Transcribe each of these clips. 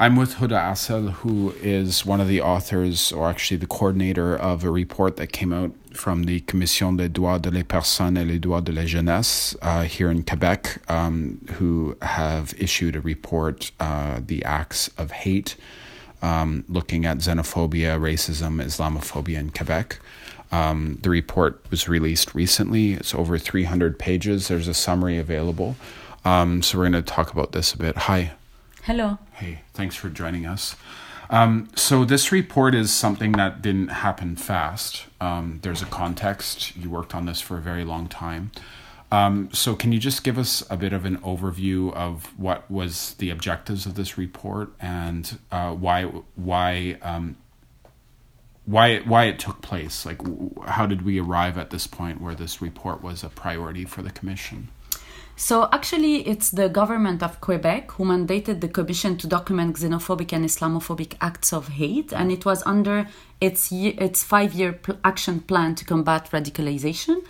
I'm with Hoda Asal, who is one of the authors, or actually the coordinator of a report that came out from the Commission des droits de la personne et les droits de la jeunesse uh, here in Quebec, um, who have issued a report, uh, The Acts of Hate, um, looking at xenophobia, racism, Islamophobia in Quebec. Um, the report was released recently. It's over 300 pages. There's a summary available. Um, so we're going to talk about this a bit. Hi. Hello. Hey, thanks for joining us. Um, so this report is something that didn't happen fast. Um, there's a context. You worked on this for a very long time. Um, so can you just give us a bit of an overview of what was the objectives of this report and uh, why why um, why why it took place? Like, how did we arrive at this point where this report was a priority for the commission? So actually, it's the government of Quebec who mandated the commission to document xenophobic and Islamophobic acts of hate, and it was under its its five year pl- action plan to combat radicalization.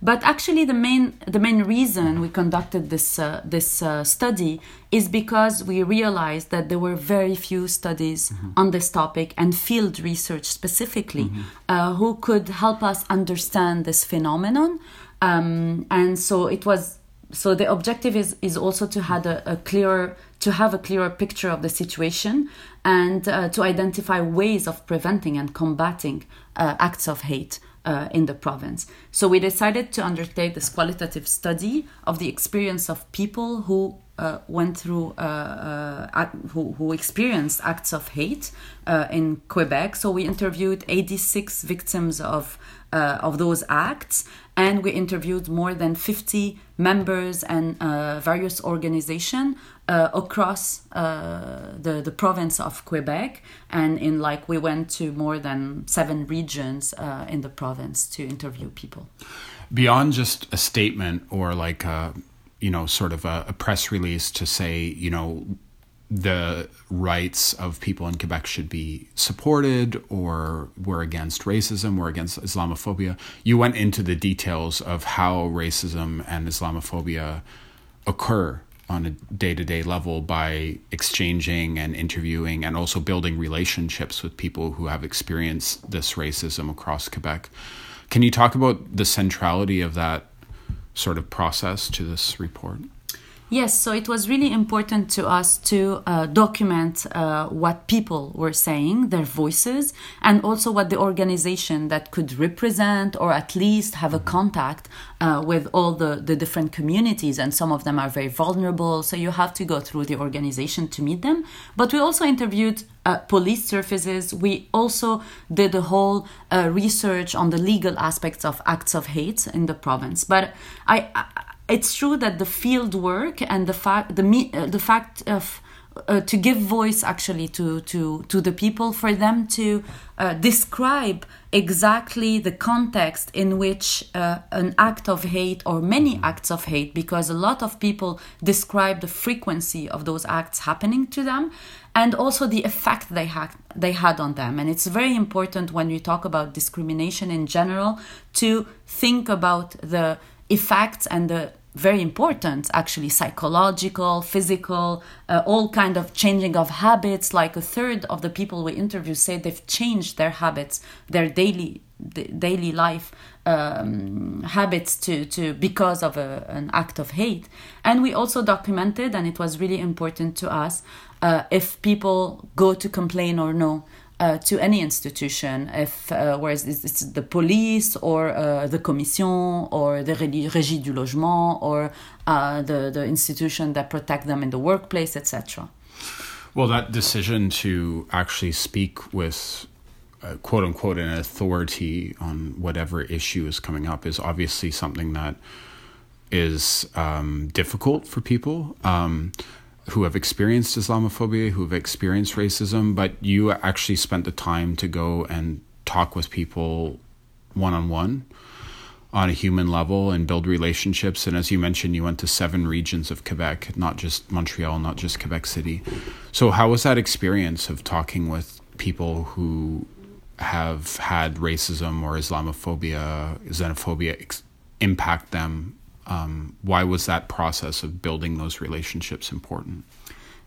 But actually, the main the main reason we conducted this uh, this uh, study is because we realized that there were very few studies mm-hmm. on this topic and field research specifically mm-hmm. uh, who could help us understand this phenomenon. Um, and so it was so the objective is is also to have a, a clearer to have a clearer picture of the situation and uh, to identify ways of preventing and combating uh, acts of hate uh, in the province. So we decided to undertake this qualitative study of the experience of people who uh, went through, uh, uh who, who experienced acts of hate uh, in Quebec. So we interviewed 86 victims of uh, of those acts, and we interviewed more than 50 members and uh, various organizations uh, across uh, the, the province of Quebec. And in like, we went to more than seven regions uh, in the province to interview people. Beyond just a statement or like a, you know, sort of a, a press release to say, you know, the rights of people in Quebec should be supported or we're against racism, we're against Islamophobia. You went into the details of how racism and Islamophobia occur on a day to day level by exchanging and interviewing and also building relationships with people who have experienced this racism across Quebec. Can you talk about the centrality of that sort of process to this report? Yes, so it was really important to us to uh, document uh, what people were saying, their voices, and also what the organization that could represent or at least have a contact uh, with all the, the different communities. And some of them are very vulnerable, so you have to go through the organization to meet them. But we also interviewed uh, police services. We also did a whole uh, research on the legal aspects of acts of hate in the province. But I, I it's true that the field work and the fact the uh, the fact of uh, to give voice actually to to to the people for them to uh, describe exactly the context in which uh, an act of hate or many acts of hate because a lot of people describe the frequency of those acts happening to them and also the effect they had they had on them. And it's very important when we talk about discrimination in general to think about the effects and the very important actually psychological physical uh, all kind of changing of habits. Like a third of the people we interview say they've changed their habits their daily daily life um, habits to to because of a, an act of hate. And we also documented and it was really important to us uh, if people go to complain or no uh, to any institution, if uh, whereas it's, the police or uh, the commission or the régie du logement or uh, the the institution that protect them in the workplace, etc. Well, that decision to actually speak with uh, quote unquote an authority on whatever issue is coming up is obviously something that is um, difficult for people. Um, who have experienced Islamophobia, who have experienced racism, but you actually spent the time to go and talk with people one on one on a human level and build relationships. And as you mentioned, you went to seven regions of Quebec, not just Montreal, not just Quebec City. So, how was that experience of talking with people who have had racism or Islamophobia, xenophobia ex- impact them um, why was that process of building those relationships important?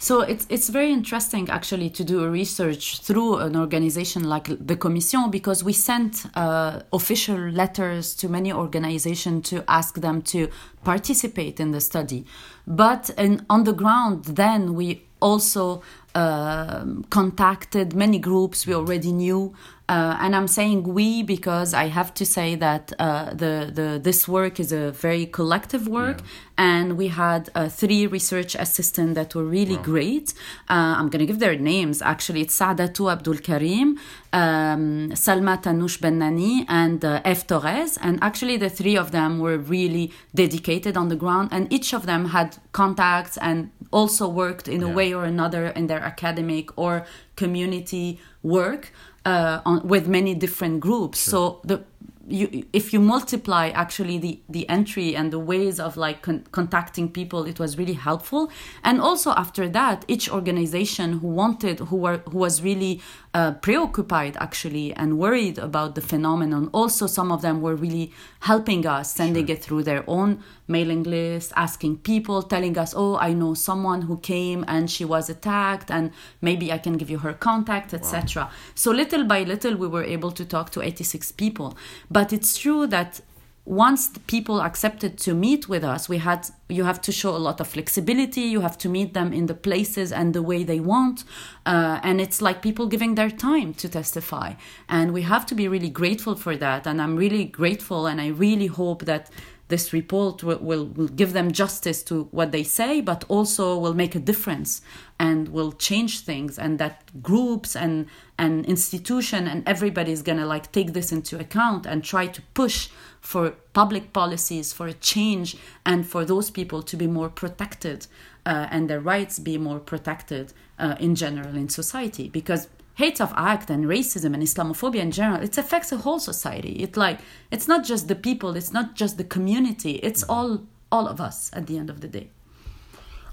So it's it's very interesting actually to do a research through an organization like the Commission because we sent uh, official letters to many organizations to ask them to participate in the study. But in, on the ground, then we also uh, contacted many groups we already knew uh, and I'm saying we because I have to say that uh, the the this work is a very collective work, yeah. and we had uh, three research assistants that were really wow. great. Uh, I'm going to give their names. Actually, it's Saadatu Abdul Karim, um, Salma Tanush Bennani, and uh, F Torres. And actually, the three of them were really dedicated on the ground, and each of them had contacts and also worked in yeah. a way or another in their academic or community work uh, on, with many different groups. Sure. So the you, if you multiply actually the, the entry and the ways of like con- contacting people it was really helpful and also after that each organization who wanted who were who was really uh, preoccupied actually and worried about the phenomenon also some of them were really helping us sending sure. it through their own mailing list, asking people, telling us, oh, I know someone who came and she was attacked, and maybe I can give you her contact, etc. Wow. So little by little, we were able to talk to 86 people. But it's true that once people accepted to meet with us we had you have to show a lot of flexibility. You have to meet them in the places and the way they want. Uh, and it's like people giving their time to testify. And we have to be really grateful for that. And i'm really grateful and i really hope that this report will, will, will, give them justice to what they say, but also will make a difference and will change things, and that groups and and institution and everybody is gonna like take this into account and try to push for public policies for a change and for those people to be more protected uh, and their rights be more protected uh, in general in society. Because hate of act and racism and islamophobia in general it affects the whole society. It like it's not just the people it's not just the community it's mm-hmm. all all of us at the end of the day.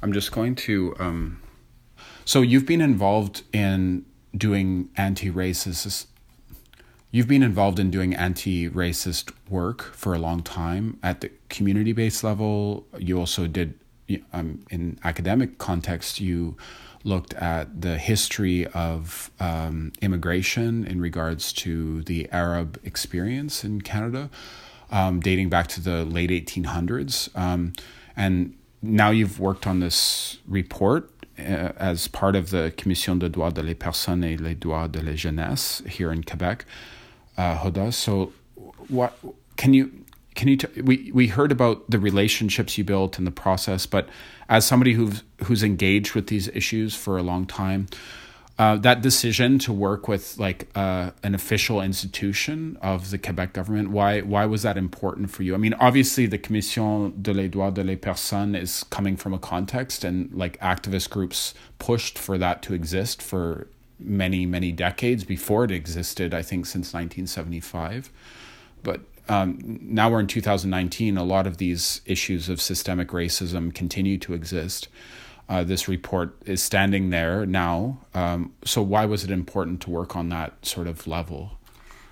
I'm just going to um so you've been involved in doing anti-racist you've been involved in doing anti-racist work for a long time at the community-based level. You also did um, in academic context you looked at the history of um, immigration in regards to the Arab experience in Canada, um, dating back to the late 1800s. Um, and now you've worked on this report uh, as part of the Commission de droits de les personnes et les droits de la jeunesse here in Quebec, uh, HODA. So, what can you can you t- we we heard about the relationships you built in the process but as somebody who's who's engaged with these issues for a long time uh, that decision to work with like uh, an official institution of the Quebec government why why was that important for you? I mean obviously the Commission de les droits de les personnes is coming from a context and like activist groups pushed for that to exist for many many decades before it existed I think since 1975 but um, now we're in 2019, a lot of these issues of systemic racism continue to exist. Uh, this report is standing there now. Um, so, why was it important to work on that sort of level?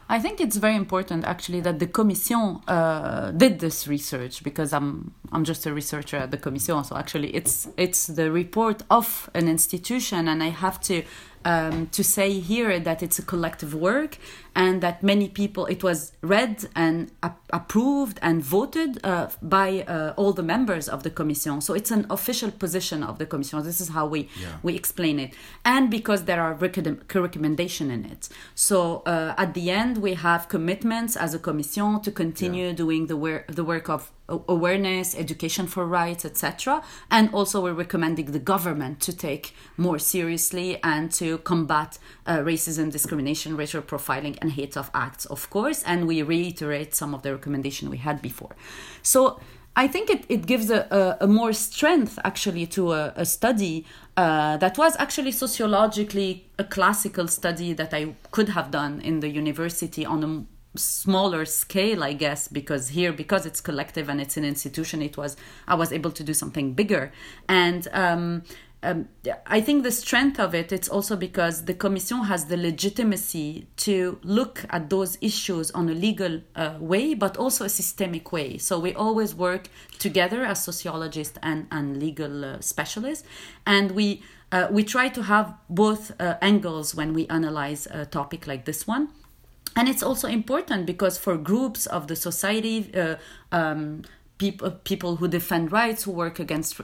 I think it's very important actually that the Commission uh, did this research because I'm I'm just a researcher at the Commission. So actually, it's it's the report of an institution, and I have to um, to say here that it's a collective work and that many people it was read and approved and voted uh, by uh, all the members of the commission so it's an official position of the commission this is how we yeah. we explain it and because there are recommendation in it so uh, at the end we have commitments as a commission to continue yeah. doing the work the work of awareness, education for rights, etc. And also, we're recommending the government to take more seriously and to combat uh, racism, discrimination, racial profiling, and hate of acts, of course. And we reiterate some of the recommendation we had before. So. I think it, it gives a, a, a more strength actually to a, a study uh, that was actually sociologically a classical study that I could have done in the university on a smaller scale i guess because here because it's collective and it's an institution it was i was able to do something bigger. And um, um, I think the strength of it it's also because the commission has the legitimacy to look at those issues on a legal uh, way but also a systemic way. So we always work together as sociologists and, and legal uh, specialists. And we uh, we try to have both uh, angles when we analyze a topic like this one and it's also important because for groups of the society uh, um, people people who defend rights who work against uh,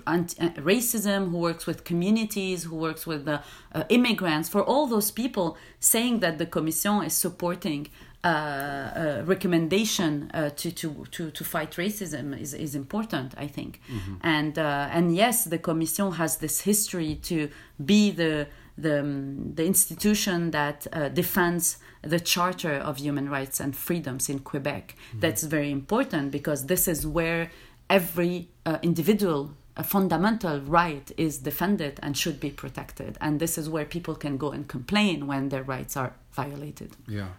racism who works with communities who works with the uh, immigrants for all those people saying that the commission is supporting uh, uh, recommendation uh, to, to, to, to fight racism is, is important, I think. Mm-hmm. And, uh, and yes, the Commission has this history to be the, the, um, the institution that uh, defends the Charter of Human Rights and Freedoms in Quebec. Mm-hmm. That's very important because this is where every uh, individual a fundamental right is defended and should be protected and this is where people can go and complain when their rights are violated yeah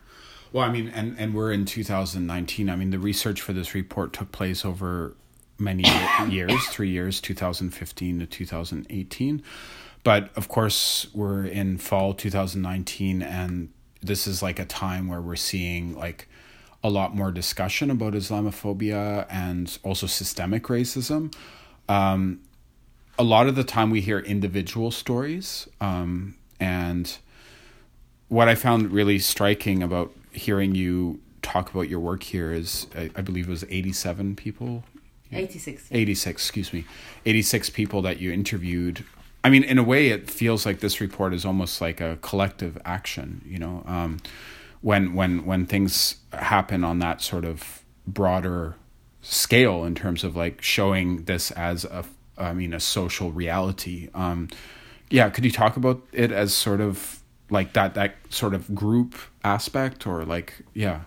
well, I mean, and, and we're in 2019. I mean, the research for this report took place over many years, three years, 2015 to 2018. But of course, we're in fall 2019, and this is like a time where we're seeing like a lot more discussion about Islamophobia and also systemic racism. Um, a lot of the time, we hear individual stories, um, and what I found really striking about hearing you talk about your work here is, I, I believe it was 87 people. 86. 86, excuse me. 86 people that you interviewed. I mean, in a way, it feels like this report is almost like a collective action, you know, um, when, when, when things happen on that sort of broader scale in terms of like showing this as a, I mean, a social reality. Um, yeah, could you talk about it as sort of like that that sort of group aspect or like yeah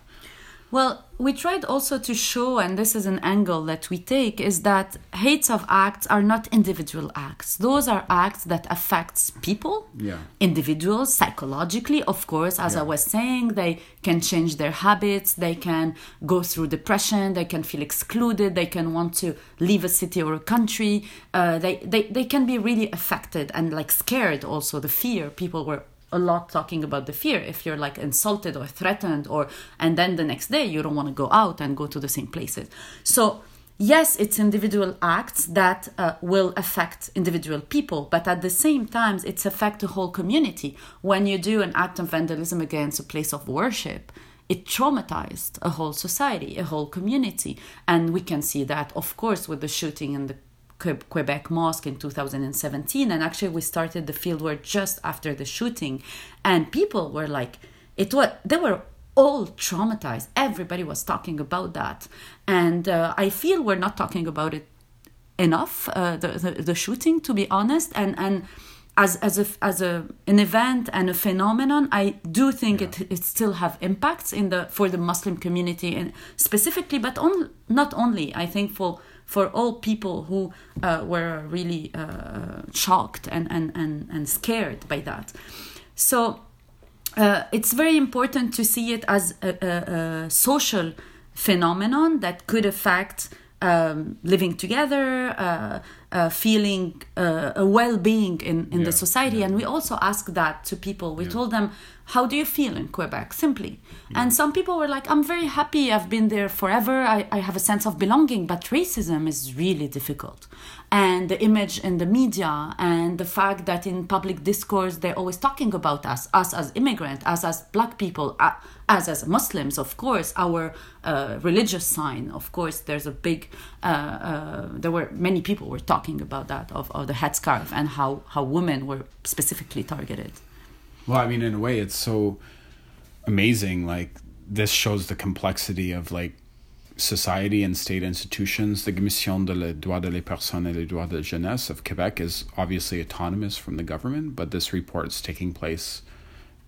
well we tried also to show and this is an angle that we take is that hates of acts are not individual acts those are acts that affects people yeah. individuals psychologically of course as yeah. i was saying they can change their habits they can go through depression they can feel excluded they can want to leave a city or a country uh, they, they, they can be really affected and like scared also the fear people were a lot talking about the fear. If you're like insulted or threatened or and then the next day you don't want to go out and go to the same places. So yes it's individual acts that uh, will affect individual people but at the same time it's affect the whole community. When you do an act of vandalism against a place of worship it traumatized a whole society a whole community. And we can see that of course with the shooting in the Quebec Mosque in 2017. And actually, we started the fieldwork just after the shooting. And people were like, it was, they were all traumatized. Everybody was talking about that. And uh, I feel we're not talking about it enough, uh, the, the, the, shooting, to be honest. And, and, as as a as a an event and a phenomenon i do think yeah. it it still have impacts in the for the muslim community and specifically but on not only i think for for all people who uh, were really uh, shocked and, and, and, and scared by that. So uh, it's very important to see it as a, a, a social phenomenon that could affect um, living together, uh, uh, feeling uh, a well-being in, in yeah, the society. Yeah. And we also asked that to people. We yeah. told them, how do you feel in Quebec? Simply. And some people were like, I'm very happy. I've been there forever. I, I have a sense of belonging. But racism is really difficult and the image in the media and the fact that in public discourse they're always talking about us us as immigrant us as black people uh, us as muslims of course our uh, religious sign of course there's a big uh, uh, there were many people were talking about that of, of the headscarf and how how women were specifically targeted well i mean in a way it's so amazing like this shows the complexity of like society and state institutions. The Commission de les droits de la personne et les droits de la jeunesse of Quebec is obviously autonomous from the government, but this report is taking place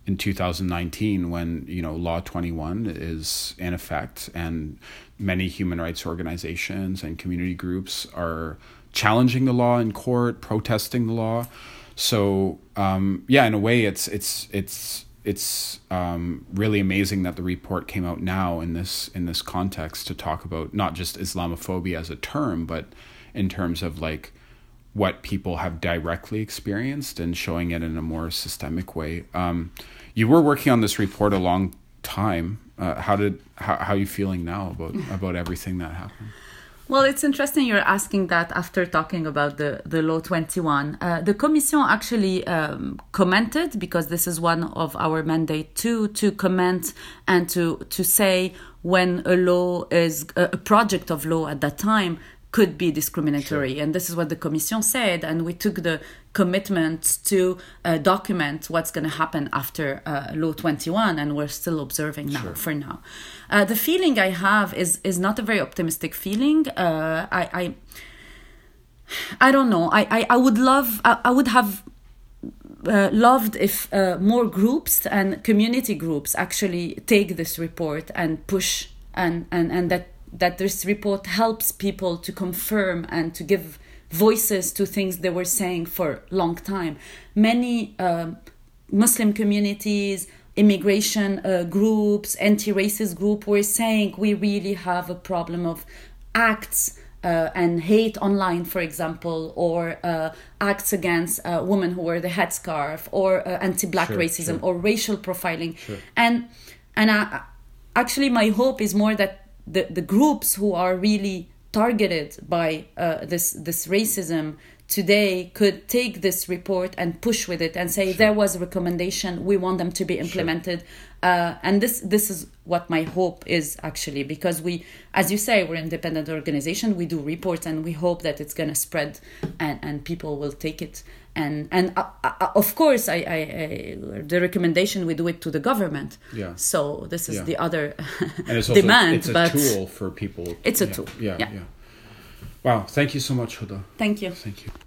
in 2019 when you know law 21 is in effect and many human rights organizations and community groups are challenging the law in court protesting the law so um, yeah in a way it's it's it's it's um, really amazing that the report came out now in this in this context to talk about not just Islamophobia as a term, but in terms of like what people have directly experienced and showing it in a more systemic way. Um, you were working on this report a long time. Uh, how did how how are you feeling now about about everything that happened? Well, it's interesting you're asking that after talking about the, the Law 21. Uh, the Commission actually um, commented, because this is one of our mandate too, to comment and to, to say when a law is a project of law at that time could be discriminatory. Sure. And this is what the Commission said. And we took the commitment to uh, document what's going to happen after uh, Law 21. And we're still observing now sure. for now. Uh, the feeling I have is, is not a very optimistic feeling. Uh, I, I, I don't know. I, I, I would love, I, I would have uh, loved if uh, more groups and community groups actually take this report and push and, and, and that that this report helps people to confirm and to give voices to things they were saying for a long time. Many uh, Muslim communities, immigration uh, groups, anti-racist group were saying we really have a problem of acts uh, and hate online, for example, or uh, acts against uh, women who wear the headscarf, or uh, anti-black sure, racism, sure. or racial profiling, sure. and and I, actually, my hope is more that the, the groups who are really targeted by uh, this this racism today could take this report and push with it and say sure. there was a recommendation we want them to be implemented sure. uh, and this this is what my hope is actually because we as you say we're an independent organization we do reports and we hope that it's going to spread and, and people will take it and and uh, uh, of course I, I, I, the recommendation we do it to the government. Yeah. So this is yeah. the other and it's also, demand it's a but tool for people. It's a yeah, tool. Yeah, yeah. yeah. Wow. Thank you so much Hoda. Thank you. Thank you